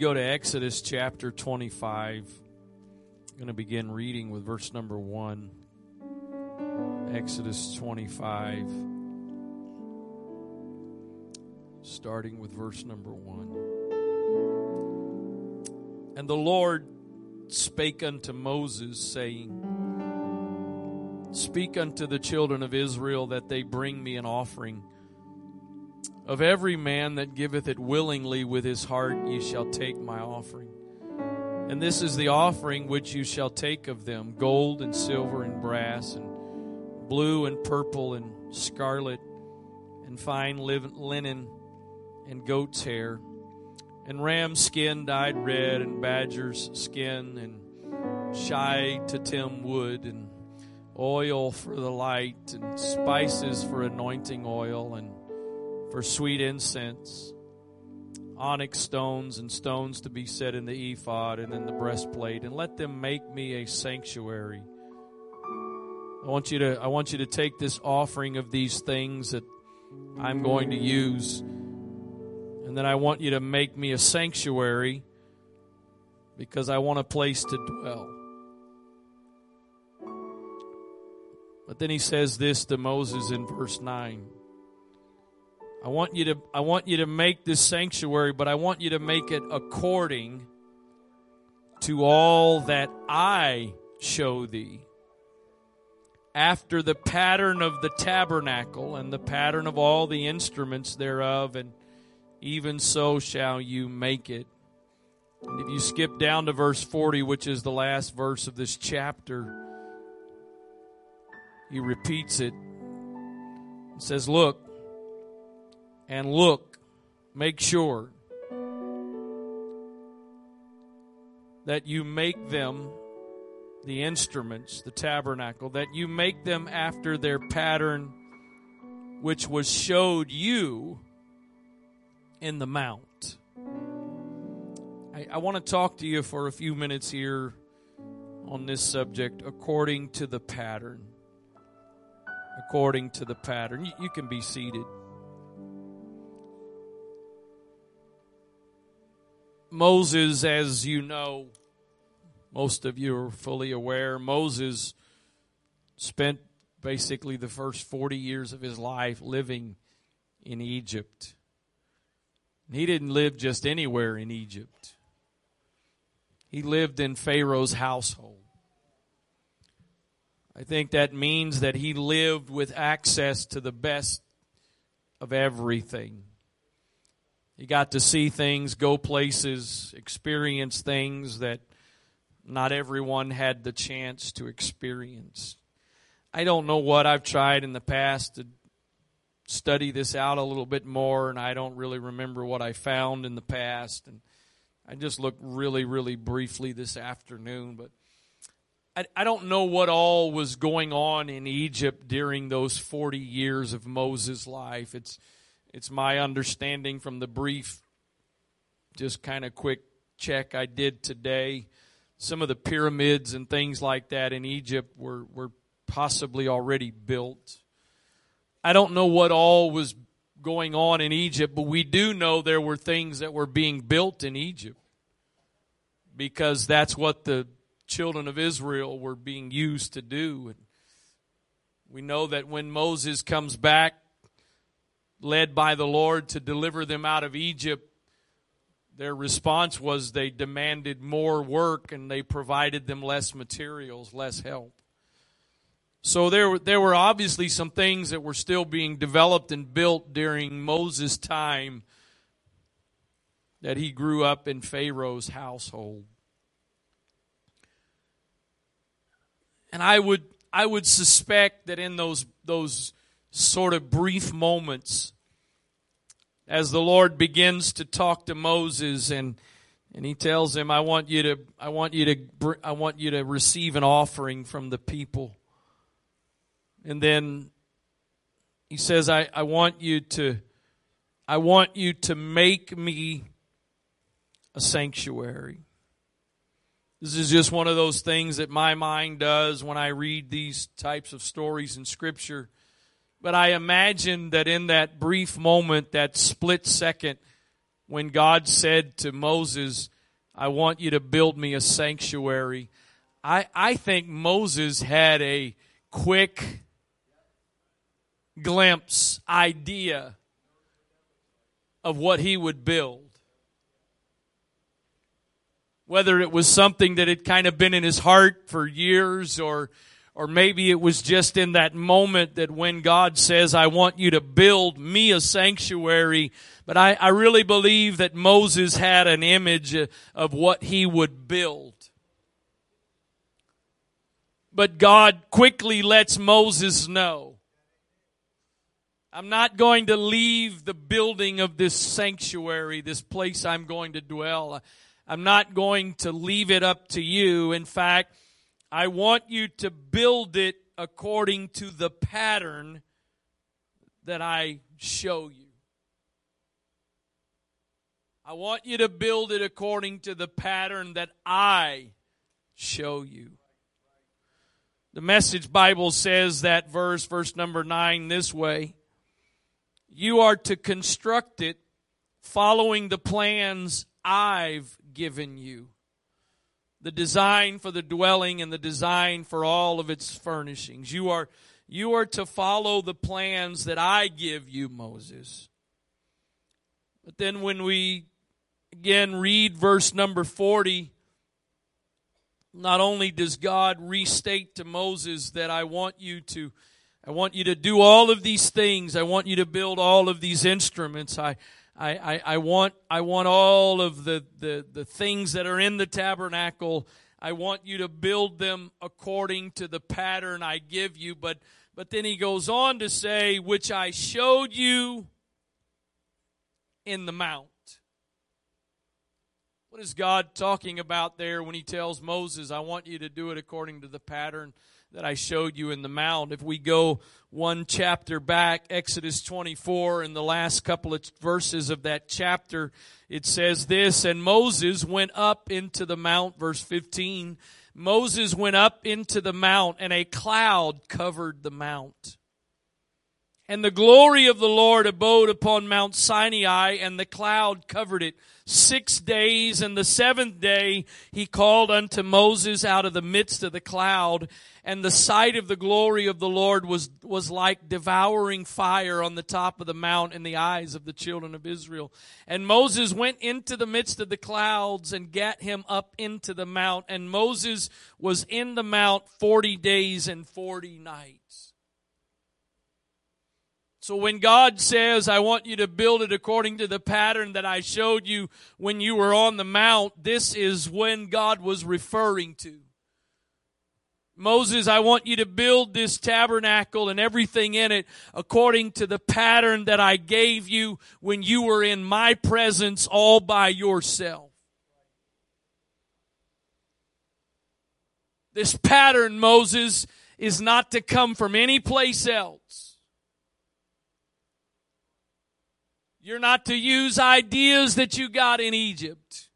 go to Exodus chapter 25, I'm going to begin reading with verse number 1. Exodus 25, starting with verse number 1. And the Lord spake unto Moses, saying, Speak unto the children of Israel that they bring me an offering. Of every man that giveth it willingly with his heart, ye shall take my offering. And this is the offering which you shall take of them gold and silver and brass and blue and purple and scarlet and fine linen and goat's hair and ram skin dyed red and badger's skin and shittim wood and oil for the light and spices for anointing oil and for sweet incense, onyx stones and stones to be set in the ephod and in the breastplate, and let them make me a sanctuary. I want you to I want you to take this offering of these things that I'm going to use, and then I want you to make me a sanctuary because I want a place to dwell. But then he says this to Moses in verse 9. I want you to I want you to make this sanctuary, but I want you to make it according to all that I show thee. After the pattern of the tabernacle and the pattern of all the instruments thereof, and even so shall you make it. And if you skip down to verse 40, which is the last verse of this chapter, he repeats it. It says, Look, and look, make sure that you make them the instruments, the tabernacle, that you make them after their pattern which was showed you in the mount. I, I want to talk to you for a few minutes here on this subject according to the pattern. According to the pattern. You, you can be seated. Moses, as you know, most of you are fully aware, Moses spent basically the first 40 years of his life living in Egypt. He didn't live just anywhere in Egypt. He lived in Pharaoh's household. I think that means that he lived with access to the best of everything. He got to see things, go places, experience things that not everyone had the chance to experience. I don't know what I've tried in the past to study this out a little bit more, and I don't really remember what I found in the past. And I just looked really, really briefly this afternoon, but I, I don't know what all was going on in Egypt during those 40 years of Moses' life. It's it's my understanding from the brief, just kind of quick check I did today. Some of the pyramids and things like that in Egypt were, were possibly already built. I don't know what all was going on in Egypt, but we do know there were things that were being built in Egypt because that's what the children of Israel were being used to do. And we know that when Moses comes back led by the Lord to deliver them out of Egypt, their response was they demanded more work and they provided them less materials, less help. So there, there were obviously some things that were still being developed and built during Moses' time that he grew up in Pharaoh's household. And I would, I would suspect that in those, those sort of brief moments as the Lord begins to talk to Moses and and he tells him I want you to I want you to I want you to receive an offering from the people. And then he says I, I want you to I want you to make me a sanctuary. This is just one of those things that my mind does when I read these types of stories in scripture but I imagine that in that brief moment, that split second, when God said to Moses, I want you to build me a sanctuary. I, I think Moses had a quick glimpse, idea of what he would build. Whether it was something that had kind of been in his heart for years or or maybe it was just in that moment that when God says, I want you to build me a sanctuary. But I, I really believe that Moses had an image of what he would build. But God quickly lets Moses know I'm not going to leave the building of this sanctuary, this place I'm going to dwell. I'm not going to leave it up to you. In fact, I want you to build it according to the pattern that I show you. I want you to build it according to the pattern that I show you. The Message Bible says that verse, verse number 9, this way You are to construct it following the plans I've given you the design for the dwelling and the design for all of its furnishings. You are, you are to follow the plans that I give you, Moses. But then when we again read verse number 40, not only does God restate to Moses that I want you to I want you to do all of these things. I want you to build all of these instruments. I, I, I, I, want, I want all of the, the, the things that are in the tabernacle. I want you to build them according to the pattern I give you. But, but then he goes on to say, which I showed you in the mount. What is God talking about there when he tells Moses, I want you to do it according to the pattern that I showed you in the mount. If we go one chapter back, Exodus 24, in the last couple of verses of that chapter, it says this, and Moses went up into the mount, verse 15. Moses went up into the mount and a cloud covered the mount. And the glory of the Lord abode upon Mount Sinai, and the cloud covered it six days. And the seventh day he called unto Moses out of the midst of the cloud. And the sight of the glory of the Lord was, was like devouring fire on the top of the mount in the eyes of the children of Israel. And Moses went into the midst of the clouds and gat him up into the mount. And Moses was in the mount forty days and forty nights. So when God says, I want you to build it according to the pattern that I showed you when you were on the mount, this is when God was referring to. Moses, I want you to build this tabernacle and everything in it according to the pattern that I gave you when you were in my presence all by yourself. This pattern, Moses, is not to come from any place else. You're not to use ideas that you got in Egypt.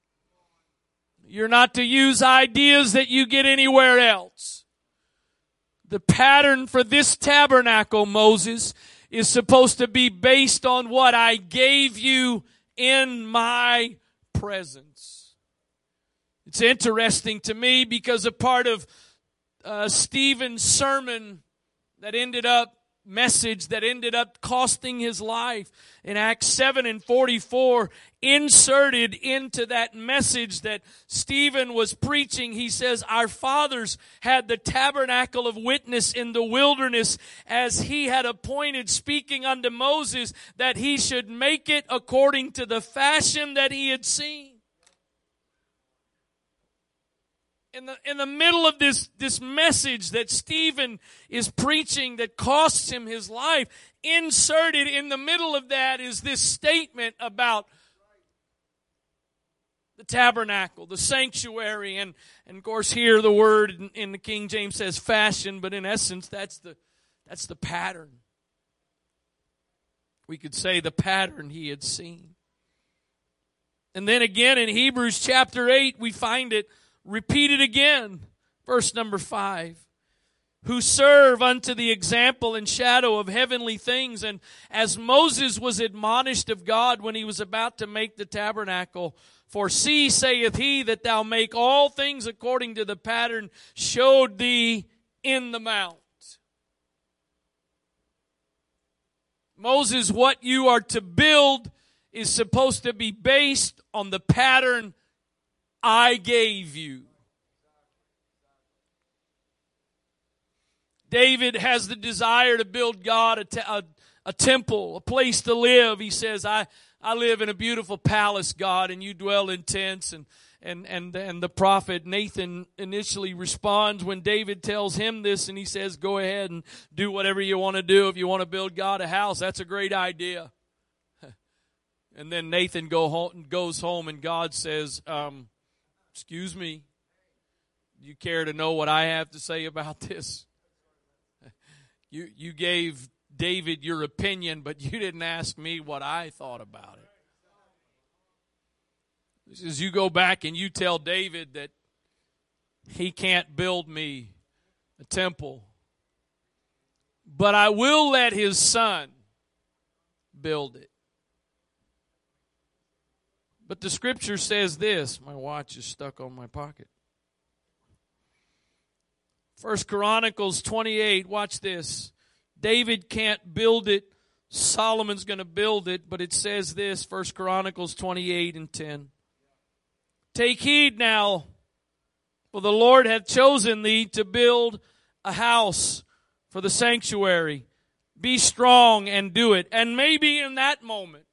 You're not to use ideas that you get anywhere else. The pattern for this tabernacle, Moses, is supposed to be based on what I gave you in my presence. It's interesting to me because a part of uh, Stephen's sermon that ended up message that ended up costing his life in Acts 7 and 44 inserted into that message that Stephen was preaching. He says, our fathers had the tabernacle of witness in the wilderness as he had appointed speaking unto Moses that he should make it according to the fashion that he had seen. In the, in the middle of this, this message that Stephen is preaching that costs him his life, inserted in the middle of that is this statement about the tabernacle, the sanctuary, and, and of course here the word in, in the King James says fashion, but in essence that's the, that's the pattern. We could say the pattern he had seen. And then again in Hebrews chapter 8, we find it repeated again. Verse number five. who serve unto the example and shadow of heavenly things. And as Moses was admonished of God when he was about to make the tabernacle, for see, saith he, that thou make all things according to the pattern showed thee in the mount. Moses, what you are to build is supposed to be based on the pattern I gave you. David has the desire to build God a, a, temple, a place to live. He says, I, I live in a beautiful palace, God, and you dwell in tents. And, and, and, and the prophet Nathan initially responds when David tells him this and he says, go ahead and do whatever you want to do. If you want to build God a house, that's a great idea. and then Nathan go home, goes home and God says, um, excuse me, you care to know what I have to say about this? You, you gave David your opinion, but you didn't ask me what I thought about it. This is you go back and you tell David that he can't build me a temple, but I will let his son build it. But the scripture says this. My watch is stuck on my pocket. First Chronicles 28, watch this. David can't build it. Solomon's going to build it, but it says this, First Chronicles 28 and 10. Take heed now, for the Lord hath chosen thee to build a house for the sanctuary. Be strong and do it. And maybe in that moment,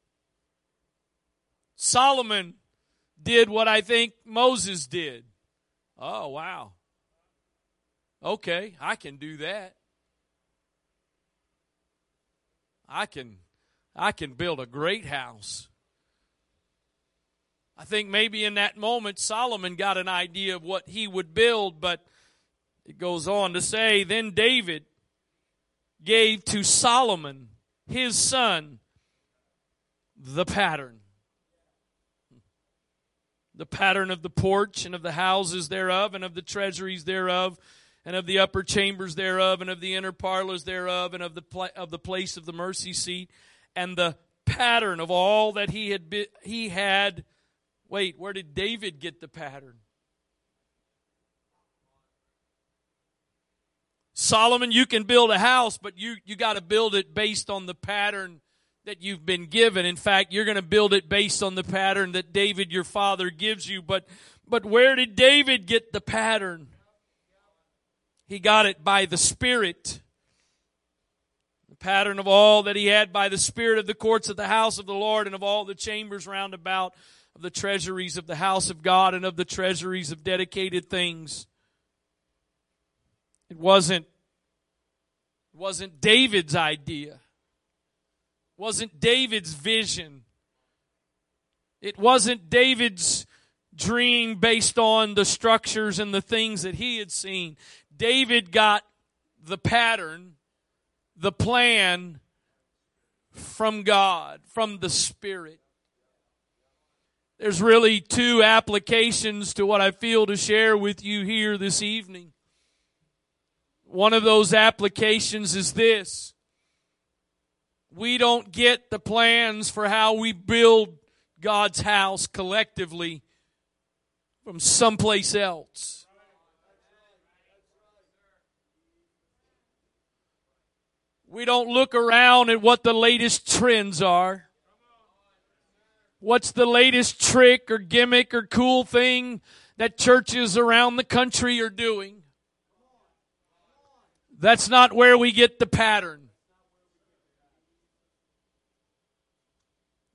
Solomon did what I think Moses did. Oh, wow. Okay, I can do that. I can I can build a great house. I think maybe in that moment Solomon got an idea of what he would build, but it goes on to say, then David gave to Solomon, his son, the pattern. The pattern of the porch and of the houses thereof and of the treasuries thereof and of the upper chambers thereof, and of the inner parlors thereof, and of the pla- of the place of the mercy seat, and the pattern of all that he had be- he had. Wait, where did David get the pattern? Solomon, you can build a house, but you you got to build it based on the pattern that you've been given. In fact, you're going to build it based on the pattern that David your father gives you. But but where did David get the pattern? He got it by the Spirit. The pattern of all that he had by the Spirit of the courts of the house of the Lord and of all the chambers round about of the treasuries of the house of God and of the treasuries of dedicated things. It wasn't, it wasn't David's idea. Wasn't David's vision. It wasn't David's dream based on the structures and the things that he had seen. David got the pattern, the plan from God, from the Spirit. There's really two applications to what I feel to share with you here this evening. One of those applications is this. We don't get the plans for how we build God's house collectively from someplace else. We don't look around at what the latest trends are. What's the latest trick or gimmick or cool thing that churches around the country are doing? That's not where we get the pattern.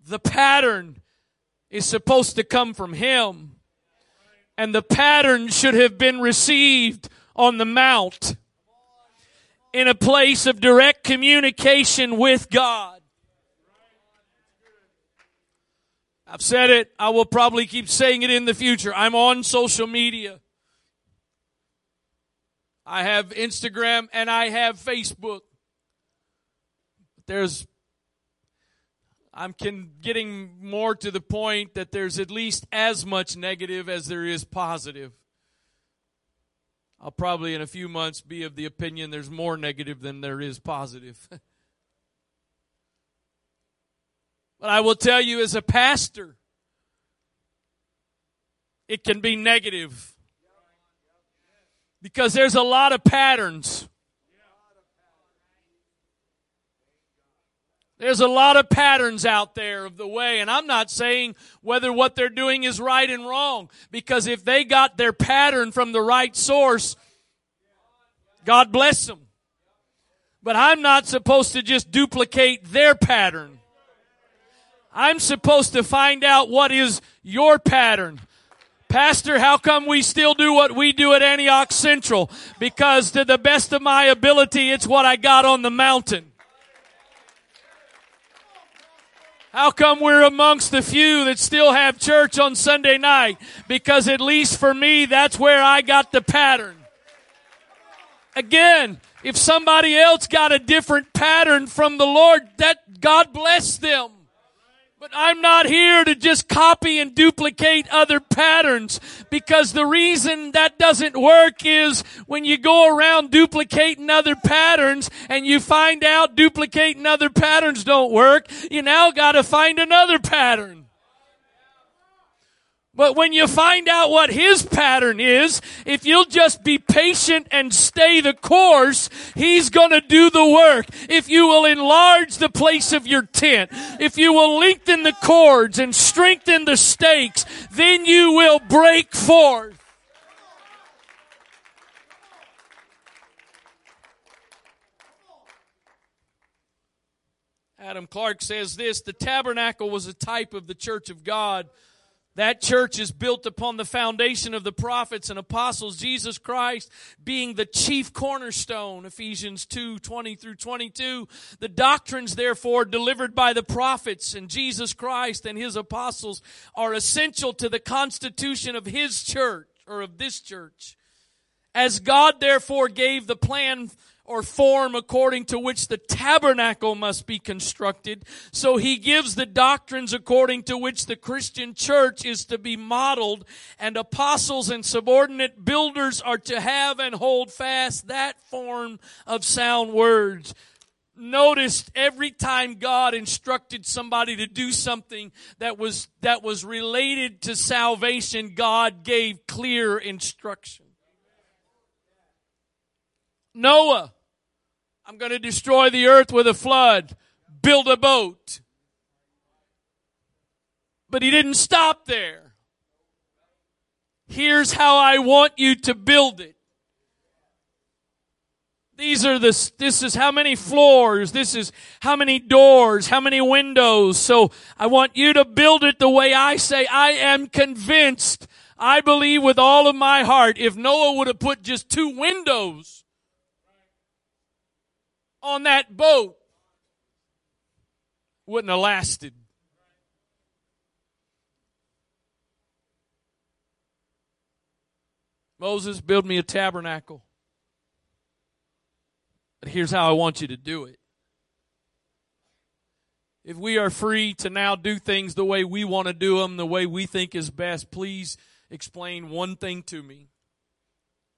The pattern is supposed to come from Him. And the pattern should have been received on the Mount in a place of direct communication with God. I've said it. I will probably keep saying it in the future. I'm on social media. I have Instagram and I have Facebook. There's, I'm can, getting more to the point that there's at least as much negative as there is positive. I'll probably in a few months be of the opinion there's more negative than there is positive. but I will tell you as a pastor, it can be negative. Because there's a lot of patterns. There's a lot of patterns out there of the way, and I'm not saying whether what they're doing is right and wrong, because if they got their pattern from the right source, God bless them. But I'm not supposed to just duplicate their pattern. I'm supposed to find out what is your pattern. Pastor, how come we still do what we do at Antioch Central? Because to the best of my ability, it's what I got on the mountain. How come we're amongst the few that still have church on Sunday night? Because at least for me, that's where I got the pattern. Again, if somebody else got a different pattern from the Lord, that God bless them. But I'm not here to just copy and duplicate other patterns because the reason that doesn't work is when you go around duplicating other patterns and you find out duplicating other patterns don't work, you now gotta find another pattern. But when you find out what his pattern is, if you'll just be patient and stay the course, he's gonna do the work. If you will enlarge the place of your tent, if you will lengthen the cords and strengthen the stakes, then you will break forth. Adam Clarke says this, the tabernacle was a type of the church of God that church is built upon the foundation of the prophets and apostles, Jesus Christ being the chief cornerstone, Ephesians 2, 20 through 22. The doctrines, therefore, delivered by the prophets and Jesus Christ and his apostles are essential to the constitution of his church, or of this church. As God, therefore, gave the plan or form according to which the tabernacle must be constructed. So he gives the doctrines according to which the Christian church is to be modeled and apostles and subordinate builders are to have and hold fast that form of sound words. Notice every time God instructed somebody to do something that was, that was related to salvation, God gave clear instruction. Noah, I'm going to destroy the earth with a flood. Build a boat. But he didn't stop there. Here's how I want you to build it. These are the, this is how many floors, this is how many doors, how many windows. So I want you to build it the way I say. I am convinced, I believe with all of my heart, if Noah would have put just two windows, on that boat wouldn't have lasted. Moses, build me a tabernacle. But here's how I want you to do it. If we are free to now do things the way we want to do them, the way we think is best, please explain one thing to me.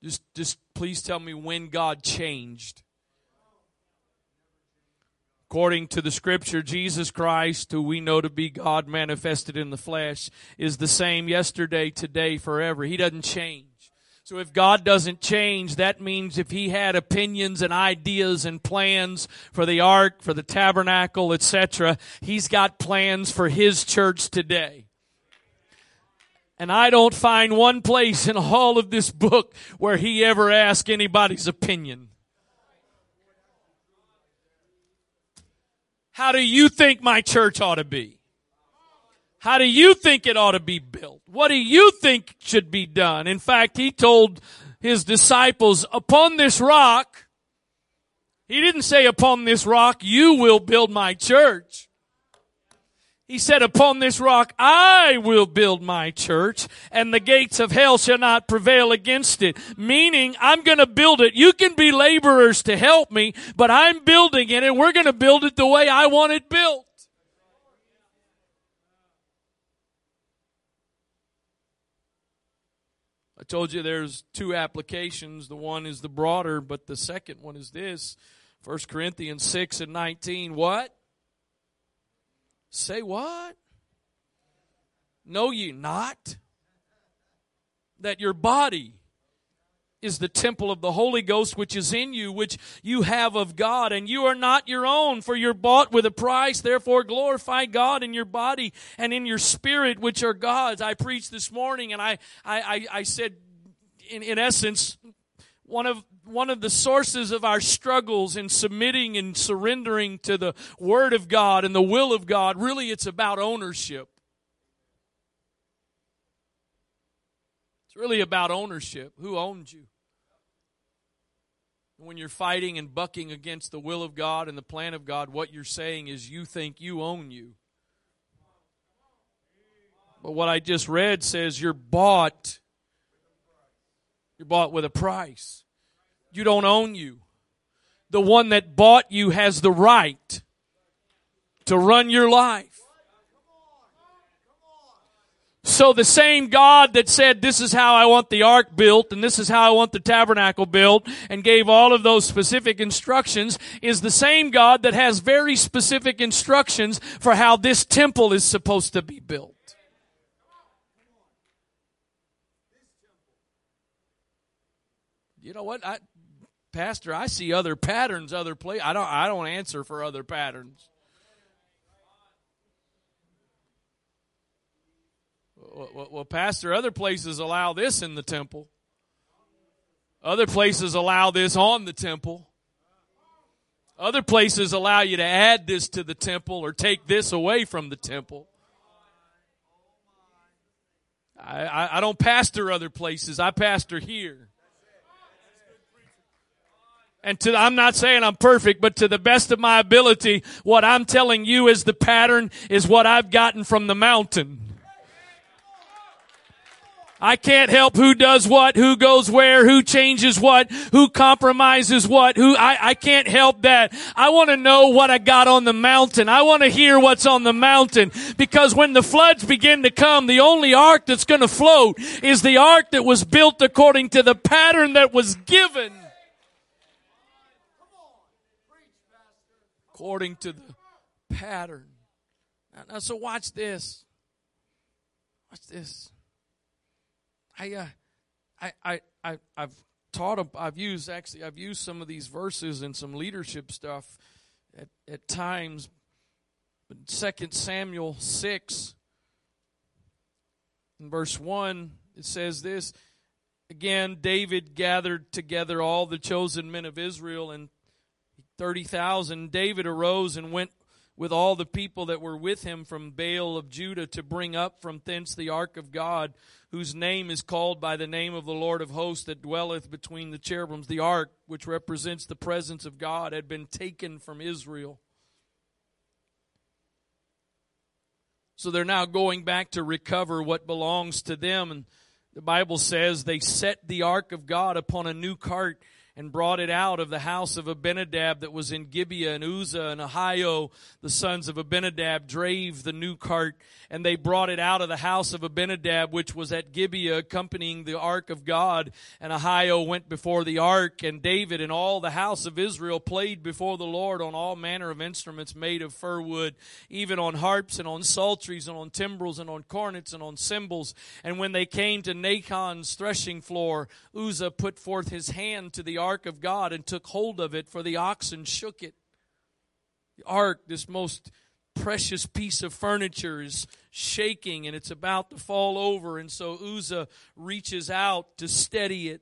Just, just please tell me when God changed. According to the scripture, Jesus Christ, who we know to be God manifested in the flesh, is the same yesterday, today, forever. He doesn't change. So if God doesn't change, that means if He had opinions and ideas and plans for the ark, for the tabernacle, etc., He's got plans for His church today. And I don't find one place in all of this book where He ever asked anybody's opinion. How do you think my church ought to be? How do you think it ought to be built? What do you think should be done? In fact, he told his disciples, upon this rock, he didn't say upon this rock, you will build my church. He said, upon this rock I will build my church and the gates of hell shall not prevail against it. Meaning I'm going to build it. You can be laborers to help me, but I'm building it and we're going to build it the way I want it built. A told you there's two applications. The one is the broader, but the second one is this. 1 Corinthians 6 and 19. What? Say what? Know ye not that your body is the temple of the Holy Ghost which is in you, which you have of God, and you are not your own, for you're bought with a price. Therefore, glorify God in your body and in your spirit, which are God's. I preached this morning, and I, I, I, said, in, in essence, one of one of the sources of our struggles in submitting and surrendering to the Word of God and the will of God, really, it's about ownership. It's really about ownership. Who owns you? When you're fighting and bucking against the will of God and the plan of God, what you're saying is you think you own you. But what I just read says you're bought. You're bought with a price. You don't own you. The one that bought you has the right to run your life. So the same God that said, this is how I want the ark built and this is how I want the tabernacle built and gave all of those specific instructions is the same God that has very specific instructions for how this temple is supposed to be built. You know what? I, Pastor, I see other patterns, other play. I don't, I don't answer for other patterns. Well, well, Pastor, other places allow this in the temple. Other places allow this on the temple. Other places allow you to add this to the temple or take this away from the temple. I, I, I don't pastor other places. I pastor here. And to, I'm not saying I'm perfect, but to the best of my ability, what I'm telling you is the pattern is what I've gotten from the mountain. I can't help who does what, who goes where, who changes what, who compromises what, who, I, I can't help that. I want to know what I got on the mountain. I want to hear what's on the mountain because when the floods begin to come, the only ark that's going to float is the ark that was built according to the pattern that was given. According to the pattern. Now, now so watch this. Watch this. I, uh, I, I, I, I've taught, I've used, actually, I've used some of these verses and some leadership stuff at, at times. Second Samuel 6, in verse 1, it says this Again, David gathered together all the chosen men of Israel and 30,000. David arose and went with all the people that were with him from Baal of Judah to bring up from thence the ark of God, whose name is called by the name of the Lord of hosts that dwelleth between the cherubims. The ark, which represents the presence of God, had been taken from Israel. So they're now going back to recover what belongs to them. And the Bible says they set the ark of God upon a new cart and brought it out of the house of Abinadab that was in Gibeah and Uzzah and Ahio, the sons of Abinadab, drave the new cart, and they brought it out of the house of Abinadab, which was at Gibeah, accompanying the ark of God. And Ahio went before the ark, and David and all the house of Israel played before the Lord on all manner of instruments made of fir wood, even on harps and on psalteries and on timbrels and on cornets and on cymbals. And when they came to Nacon's threshing floor, Uzzah put forth his hand to the ark ark of God and took hold of it, for the oxen shook it. The ark, this most precious piece of furniture, is shaking and it's about to fall over. And so Uzzah reaches out to steady it.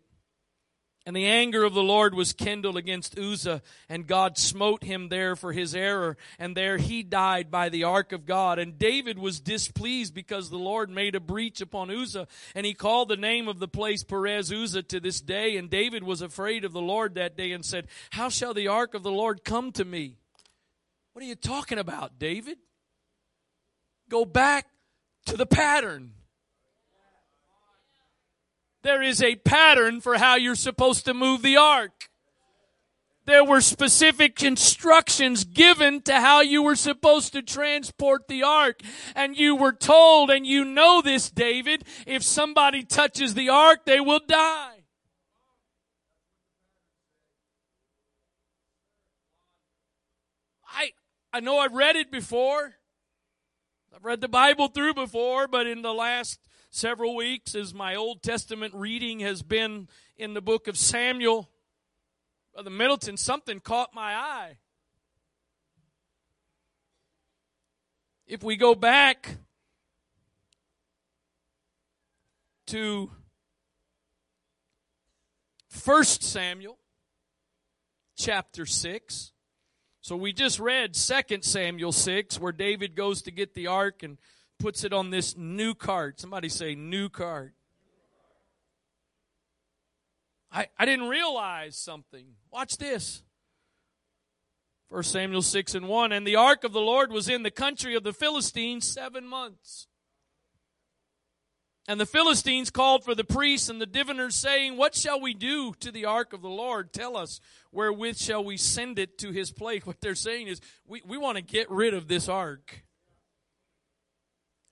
And the anger of the Lord was kindled against Uzzah, and God smote him there for his error, and there he died by the ark of God. And David was displeased because the Lord made a breach upon Uzzah, and he called the name of the place Perez Uzzah to this day. And David was afraid of the Lord that day and said, How shall the ark of the Lord come to me? What are you talking about, David? Go back to the pattern. There is a pattern for how you're supposed to move the ark. There were specific instructions given to how you were supposed to transport the ark. And you were told, and you know this, David, if somebody touches the ark, they will die. I, I know I've read it before. I've read the Bible through before, but in the last several weeks, as my Old Testament reading has been in the book of Samuel, Brother Middleton, something caught my eye. If we go back to 1 Samuel chapter 6, so we just read 2 Samuel 6 where David goes to get the ark and puts it on this new cart. Somebody say new cart. I, I didn't realize something. Watch this. 1 Samuel 6 and 1. And the ark of the Lord was in the country of the Philistines seven months. And the Philistines called for the priests and the diviners, saying, What shall we do to the ark of the Lord? Tell us, wherewith shall we send it to his place? What they're saying is, we, we want to get rid of this ark.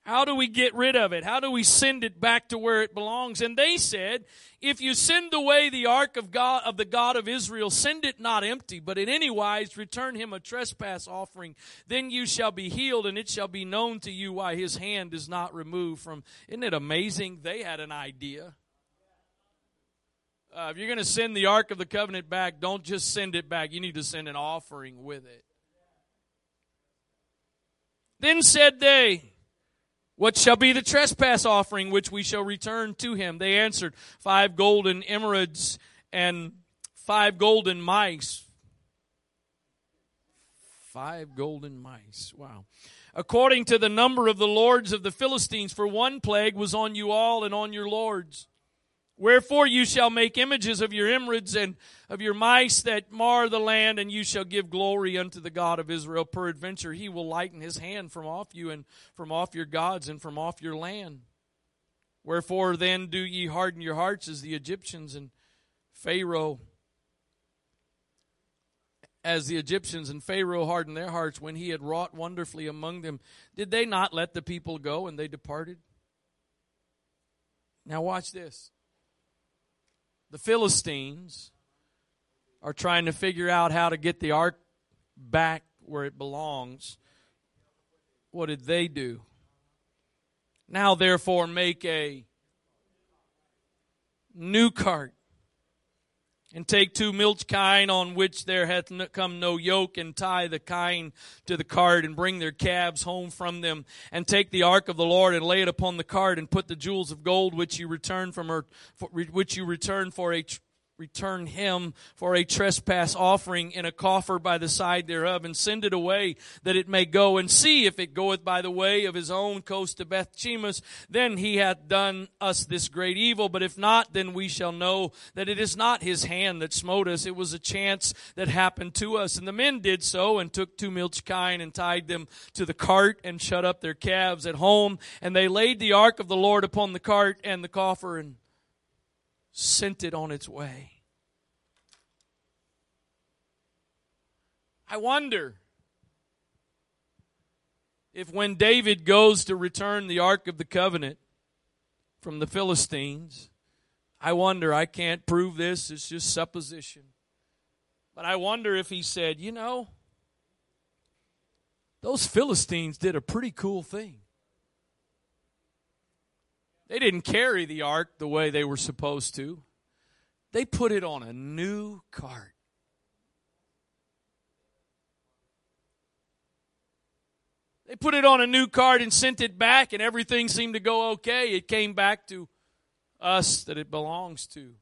How do we get rid of it? How do we send it back to where it belongs? And they said, if you send away the ark of God, of the God of Israel, send it not empty, but in any wise return him a trespass offering. Then you shall be healed and it shall be known to you why his hand is not removed from. Isn't it amazing? They had an idea. Uh, if you're going to send the ark of the covenant back, don't just send it back. You need to send an offering with it. Then said they, what shall be the trespass offering which we shall return to him? They answered, Five golden emerods and five golden mice. Five golden mice. Wow. According to the number of the lords of the Philistines, for one plague was on you all and on your lords. Wherefore you shall make images of your emerods and of your mice that mar the land, and you shall give glory unto the God of Israel. Peradventure he will lighten his hand from off you and from off your gods and from off your land. Wherefore then do ye harden your hearts as the Egyptians and Pharaoh, as the Egyptians and Pharaoh hardened their hearts when he had wrought wonderfully among them. Did they not let the people go and they departed? Now watch this the Philistines are trying to figure out how to get the ark back where it belongs. What did they do? Now, therefore, make a new cart and take two milch kine on which there hath come no yoke, and tie the kine to the cart, and bring their calves home from them, and take the ark of the Lord, and lay it upon the cart, and put the jewels of gold which you return from her, which you return for a return him for a trespass offering in a coffer by the side thereof, and send it away that it may go and see if it goeth by the way of his own coast to Beth Shemesh. Then he hath done us this great evil. But if not, then we shall know that it is not his hand that smote us. It was a chance that happened to us. And the men did so and took two milch kine and tied them to the cart and shut up their calves at home. And they laid the ark of the Lord upon the cart and the coffer and sent it on its way. I wonder if when David goes to return the Ark of the Covenant from the Philistines, I wonder, I can't prove this, it's just supposition. But I wonder if he said, you know, those Philistines did a pretty cool thing. They didn't carry the ark the way they were supposed to. They put it on a new cart. They put it on a new cart and sent it back, and everything seemed to go okay. It came back to us that it belongs to.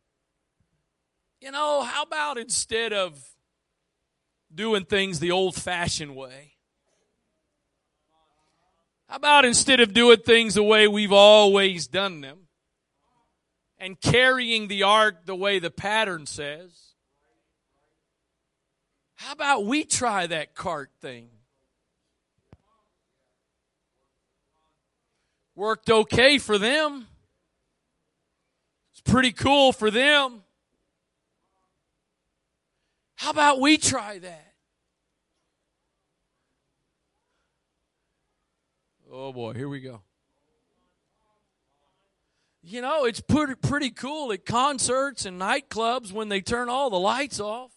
You know, how about instead of doing things the old fashioned way? How about instead of doing things the way we've always done them and carrying the ark the way the pattern says? How about we try that cart thing? Worked okay for them. It's pretty cool for them. How about we try that? Oh boy, here we go. You know, it's pretty, pretty cool at concerts and nightclubs when they turn all the lights off.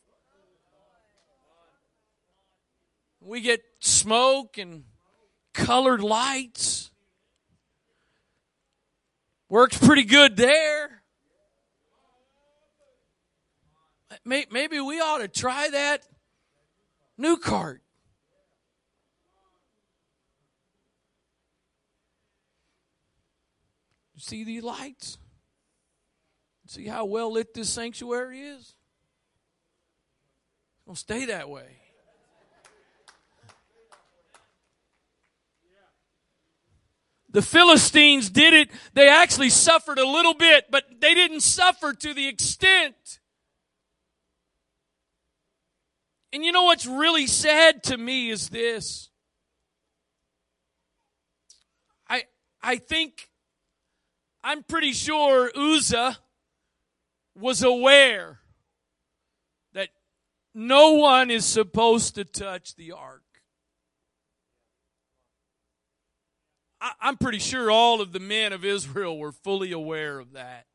We get smoke and colored lights. Works pretty good there. Maybe we ought to try that new cart. See these lights? See how well lit this sanctuary is? It's going to stay that way. The Philistines did it. They actually suffered a little bit, but they didn't suffer to the extent. And you know what's really sad to me is this. I I think I'm pretty sure Uzzah was aware that no one is supposed to touch the ark. I, am pretty sure all of the men of Israel were fully aware of that.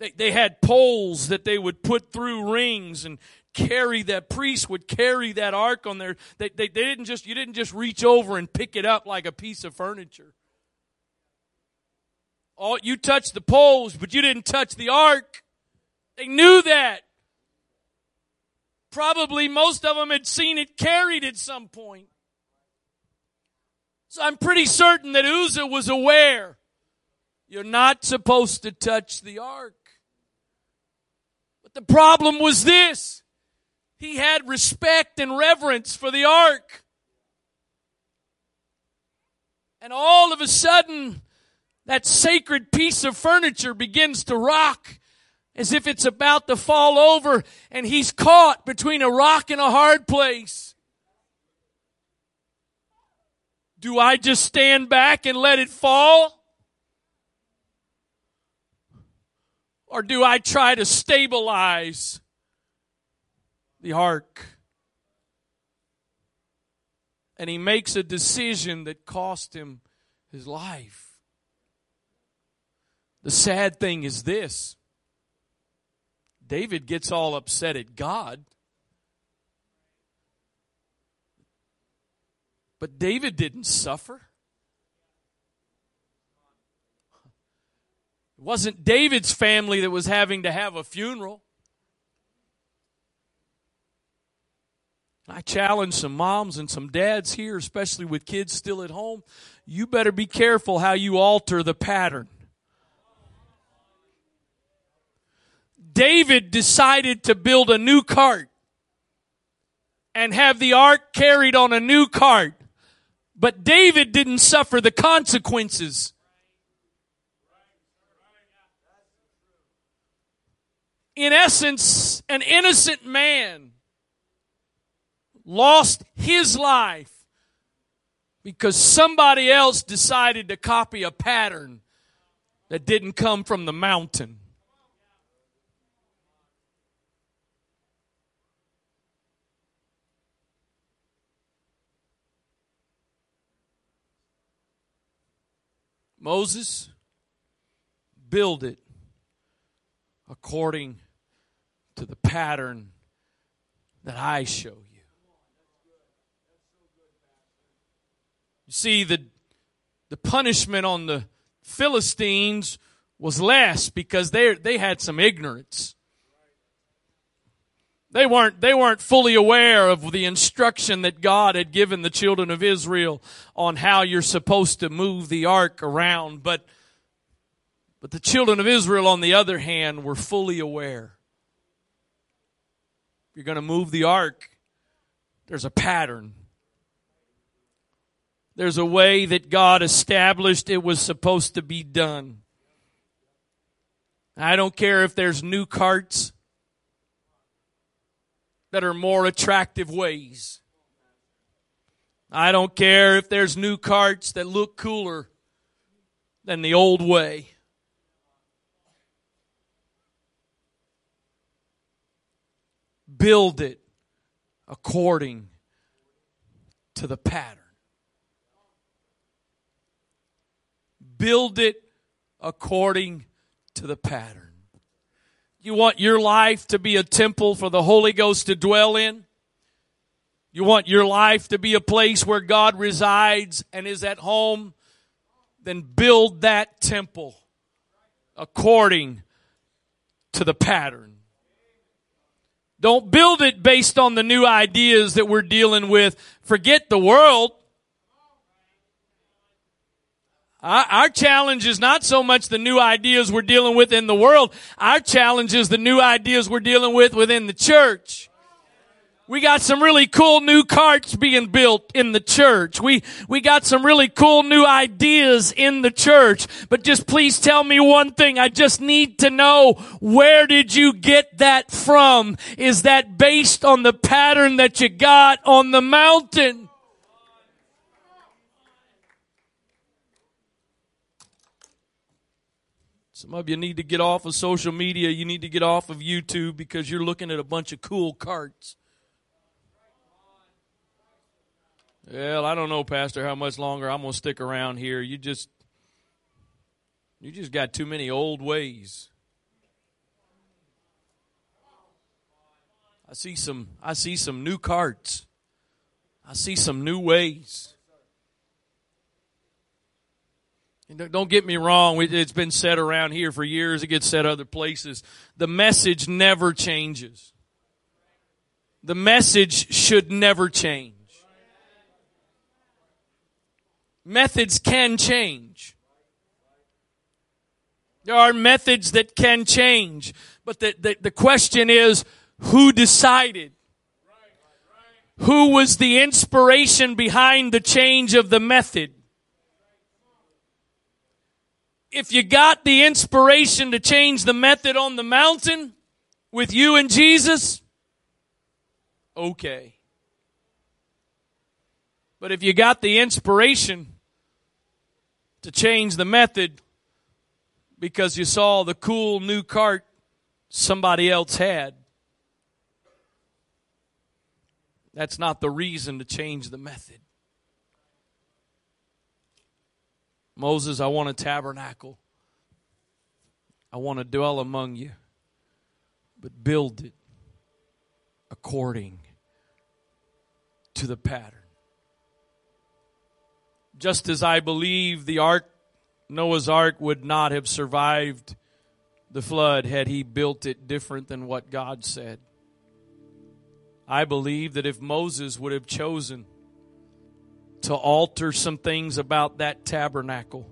They, they had poles that they would put through rings and carry that priest would carry that ark on their They, they, they didn't just you didn't just reach over and pick it up like a piece of furniture. All you touched the poles, but you didn't touch the ark. They knew that. Probably most of them had seen it carried at some point. So I'm pretty certain that Uzzah was aware you're not supposed to touch the ark. But the problem was this he had respect and reverence for the ark. And all of a sudden, that sacred piece of furniture begins to rock as if it's about to fall over, and he's caught between a rock and a hard place. Do I just stand back and let it fall? Or do I try to stabilize the ark? And he makes a decision that cost him his life. The sad thing is this David gets all upset at God But David didn't suffer. It wasn't David's family that was having to have a funeral. I challenge some moms and some dads here, especially with kids still at home. You better be careful how you alter the pattern. David decided to build a new cart and have the ark carried on a new cart. But David didn't suffer the consequences. In essence, an innocent man lost his life because somebody else decided to copy a pattern that didn't come from the mountain. Moses, build it according to the pattern that I show you. You see, the, the punishment on the Philistines was less because they, they had some ignorance. They weren't, they weren't fully aware of the instruction that God had given the children of Israel on how you're supposed to move the ark around. But, but the children of Israel, on the other hand, were fully aware. You're going to move the ark. There's a pattern. There's a way that God established it was supposed to be done. I don't care if there's new carts that are more attractive ways. I don't care if there's new carts that look cooler than the old way. build it according to the pattern. Build it according to the pattern. You want your life to be a temple for the Holy Ghost to dwell in? You want your life to be a place where God resides and is at home? Then build that temple according to the pattern. Don't build it based on the new ideas that we're dealing with. Forget the world. Our challenge is not so much the new ideas we're dealing with in the world. Our challenge is the new ideas we're dealing with within the church. We got some really cool new carts being built in the church. We, we got some really cool new ideas in the church. But just please tell me one thing. I just need to know where did you get that from? Is that based on the pattern that you got on the mountain? Some of you need to get off of social media. You need to get off of YouTube because you're looking at a bunch of cool carts. Well, I don't know, Pastor, how much longer I'm going to stick around here. You just you just got too many old ways. I see some I see some new carts. I see some new ways. Don't get me wrong, it's been said around here for years, it gets said other places. The message never changes. The message should never change. methods can change. There are methods that can change. But the, the, the question is, who decided? Who was the inspiration behind the change of the method? If you got the inspiration to change the method on the mountain with you and Jesus, okay. But if you got the inspiration to change the method because you saw the cool new cart somebody else had. That's not the reason to change the method. Moses, I want a tabernacle. I want to dwell among you, but build it according to the pattern. Just as I believe the ark, Noah's ark would not have survived the flood had he built it different than what God said. I believe that if Moses would have chosen to alter some things about that tabernacle,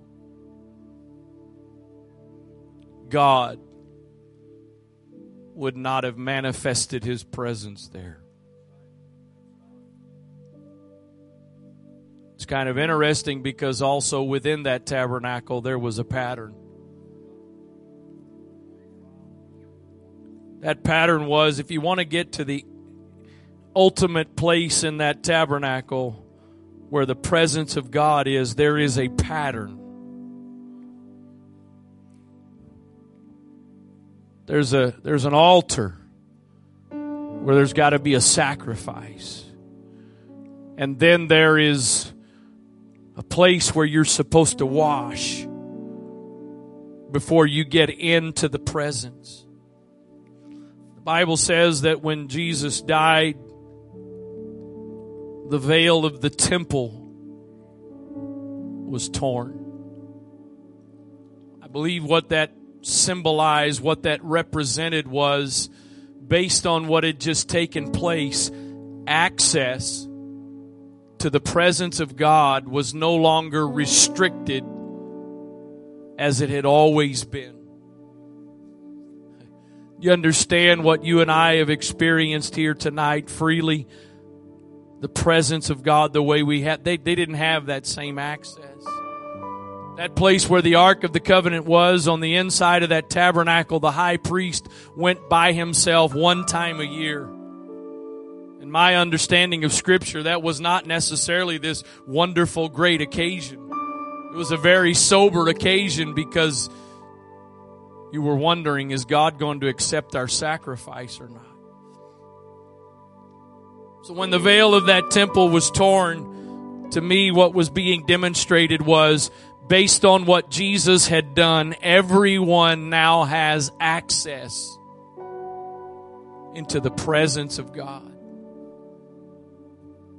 God would not have manifested his presence there. It's kind of interesting because also within that tabernacle there was a pattern. That pattern was if you want to get to the ultimate place in that tabernacle where the presence of God is, there is a pattern. There's a there's an altar where there's got to be a sacrifice. And then there is a place where you're supposed to wash before you get into the presence. The Bible says that when Jesus died, the veil of the temple was torn. I believe what that symbolized, what that represented was based on what had just taken place, access to the presence of God was no longer restricted as it had always been. You understand what you and I have experienced here tonight freely? The presence of God the way we had. They, they didn't have that same access. That place where the Ark of the Covenant was on the inside of that tabernacle, the high priest went by himself one time a year. In my understanding of Scripture, that was not necessarily this wonderful, great occasion. It was a very sober occasion because you were wondering, is God going to accept our sacrifice or not? So when the veil of that temple was torn, to me, what was being demonstrated was based on what Jesus had done, everyone now has access into the presence of God.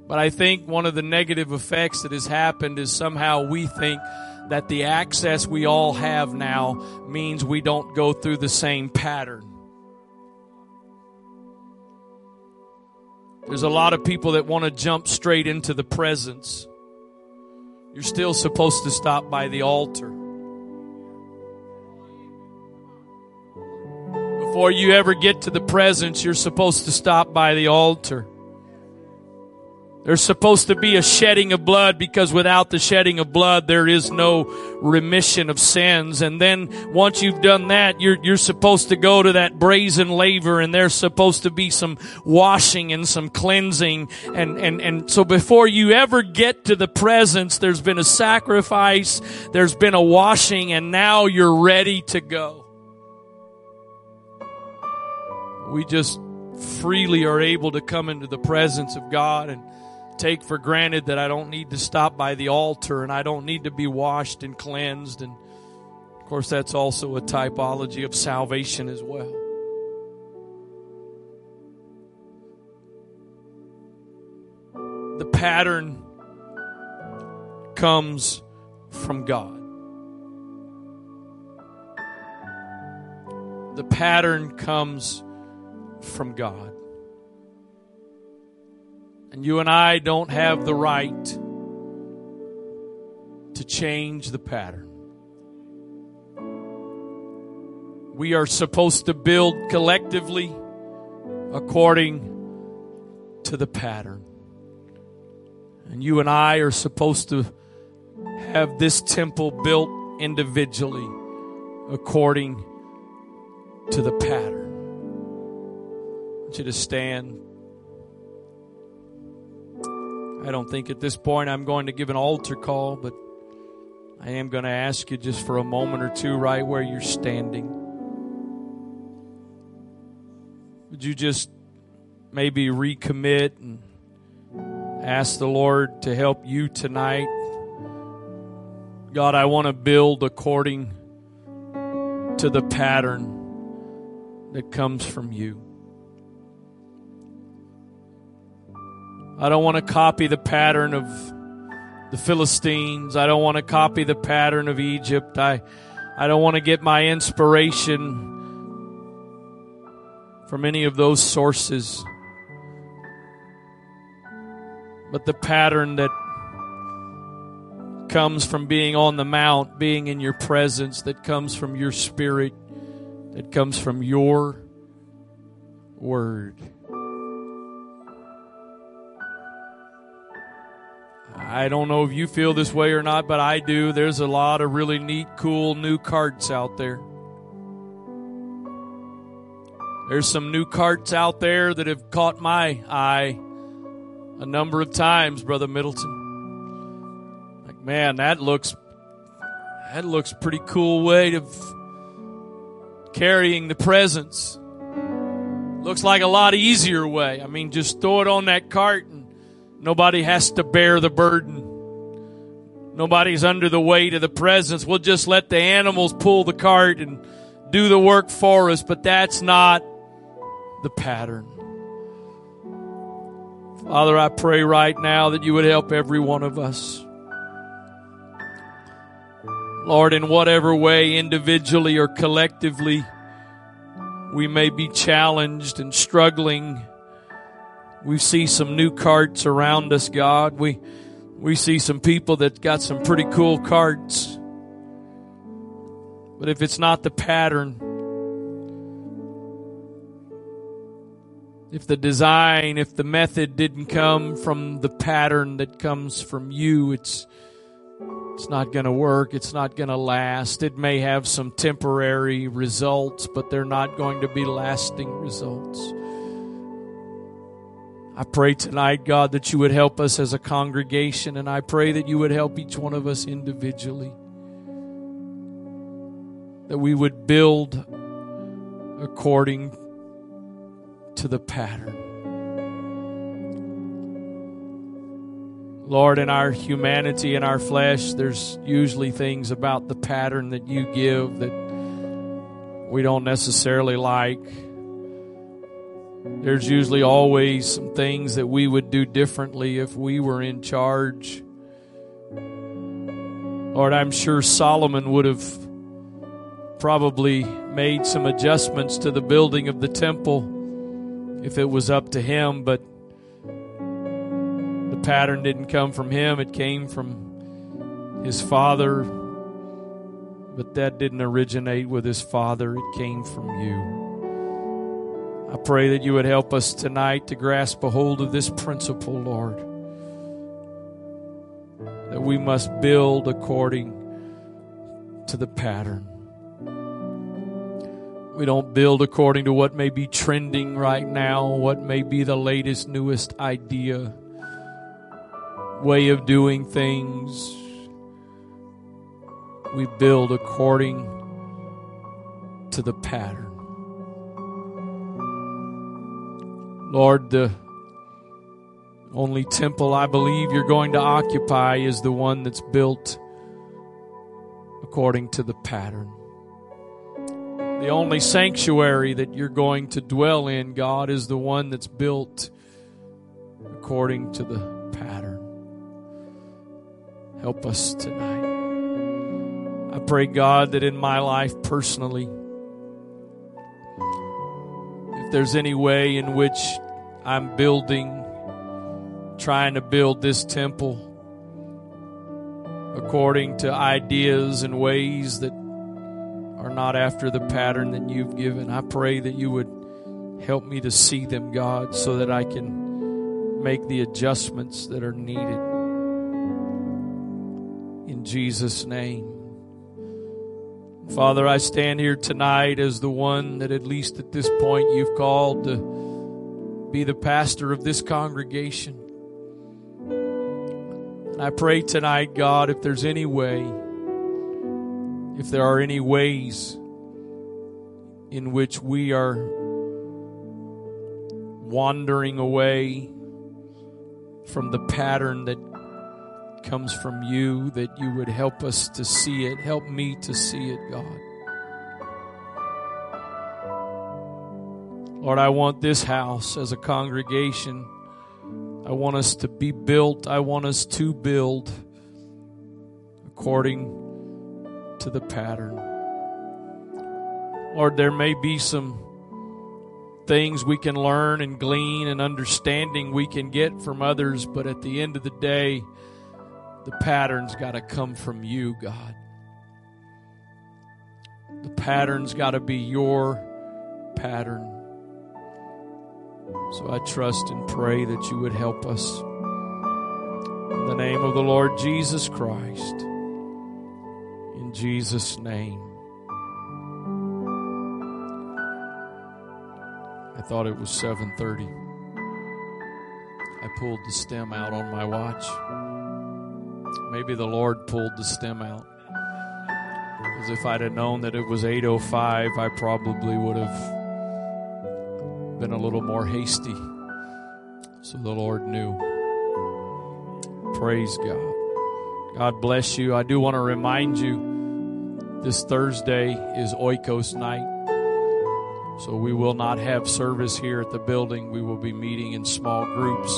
But I think one of the negative effects that has happened is somehow we think that the access we all have now means we don't go through the same pattern. There's a lot of people that want to jump straight into the presence. You're still supposed to stop by the altar. Before you ever get to the presence, you're supposed to stop by the altar. There's supposed to be a shedding of blood because without the shedding of blood, there is no remission of sins. And then once you've done that, you're, you're supposed to go to that brazen laver and there's supposed to be some washing and some cleansing. And, and, and so before you ever get to the presence, there's been a sacrifice, there's been a washing, and now you're ready to go. We just freely are able to come into the presence of God and take for granted that I don't need to stop by the altar and I don't need to be washed and cleansed. And of course, that's also a typology of salvation as well. The pattern comes from God. The pattern comes from God. And you and I don't have the right to change the pattern. We are supposed to build collectively according to the pattern. And you and I are supposed to have this temple built individually according to the pattern. I want you to stand. I don't think at this point I'm going to give an altar call, but I am going to ask you just for a moment or two right where you're standing. Would you just maybe recommit and ask the Lord to help you tonight? God, I want to build according to the pattern that comes from you. I don't want to copy the pattern of the Philistines. I don't want to copy the pattern of Egypt. I, I don't want to get my inspiration from any of those sources. But the pattern that comes from being on the mount, being in your presence, that comes from your spirit, that comes from your word. I don't know if you feel this way or not, but I do. There's a lot of really neat, cool new carts out there. There's some new carts out there that have caught my eye a number of times, Brother Middleton. Like, man, that looks that looks pretty cool way of carrying the presence. Looks like a lot easier way. I mean, just throw it on that cart and Nobody has to bear the burden. Nobody's under the weight of the presence. We'll just let the animals pull the cart and do the work for us, but that's not the pattern. Father, I pray right now that you would help every one of us. Lord, in whatever way, individually or collectively, we may be challenged and struggling we see some new carts around us, God. We, we see some people that got some pretty cool carts. But if it's not the pattern, if the design, if the method didn't come from the pattern that comes from you, it's, it's not going to work. It's not going to last. It may have some temporary results, but they're not going to be lasting results. I pray tonight, God, that you would help us as a congregation, and I pray that you would help each one of us individually. That we would build according to the pattern. Lord, in our humanity and our flesh, there's usually things about the pattern that you give that we don't necessarily like. There's usually always some things that we would do differently if we were in charge. Lord, I'm sure Solomon would have probably made some adjustments to the building of the temple if it was up to him, but the pattern didn't come from him, it came from his father. But that didn't originate with his father, it came from you. I pray that you would help us tonight to grasp a hold of this principle, Lord. That we must build according to the pattern. We don't build according to what may be trending right now, what may be the latest, newest idea way of doing things. We build according to the pattern. Lord, the only temple I believe you're going to occupy is the one that's built according to the pattern. The only sanctuary that you're going to dwell in, God, is the one that's built according to the pattern. Help us tonight. I pray, God, that in my life personally, if there's any way in which I'm building, trying to build this temple according to ideas and ways that are not after the pattern that you've given, I pray that you would help me to see them, God, so that I can make the adjustments that are needed. In Jesus' name. Father, I stand here tonight as the one that, at least at this point, you've called to be the pastor of this congregation. And I pray tonight, God, if there's any way, if there are any ways in which we are wandering away from the pattern that comes from you, that you would help us to see it. Help me to see it, God. Lord, I want this house as a congregation. I want us to be built. I want us to build according to the pattern. Lord, there may be some things we can learn and glean and understanding we can get from others, but at the end of the day, the pattern's got to come from you, God. The pattern's got to be your pattern. So I trust and pray that you would help us. In the name of the Lord Jesus Christ. In Jesus' name. I thought it was 7:30. I pulled the stem out on my watch. Maybe the Lord pulled the stem out. Because if I'd have known that it was 805, I probably would have been a little more hasty. So the Lord knew. Praise God. God bless you. I do want to remind you this Thursday is Oikos night. So we will not have service here at the building. We will be meeting in small groups.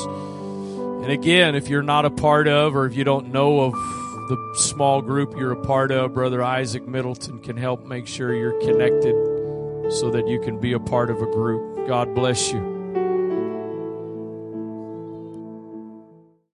And again, if you're not a part of or if you don't know of the small group you're a part of, Brother Isaac Middleton can help make sure you're connected so that you can be a part of a group. God bless you.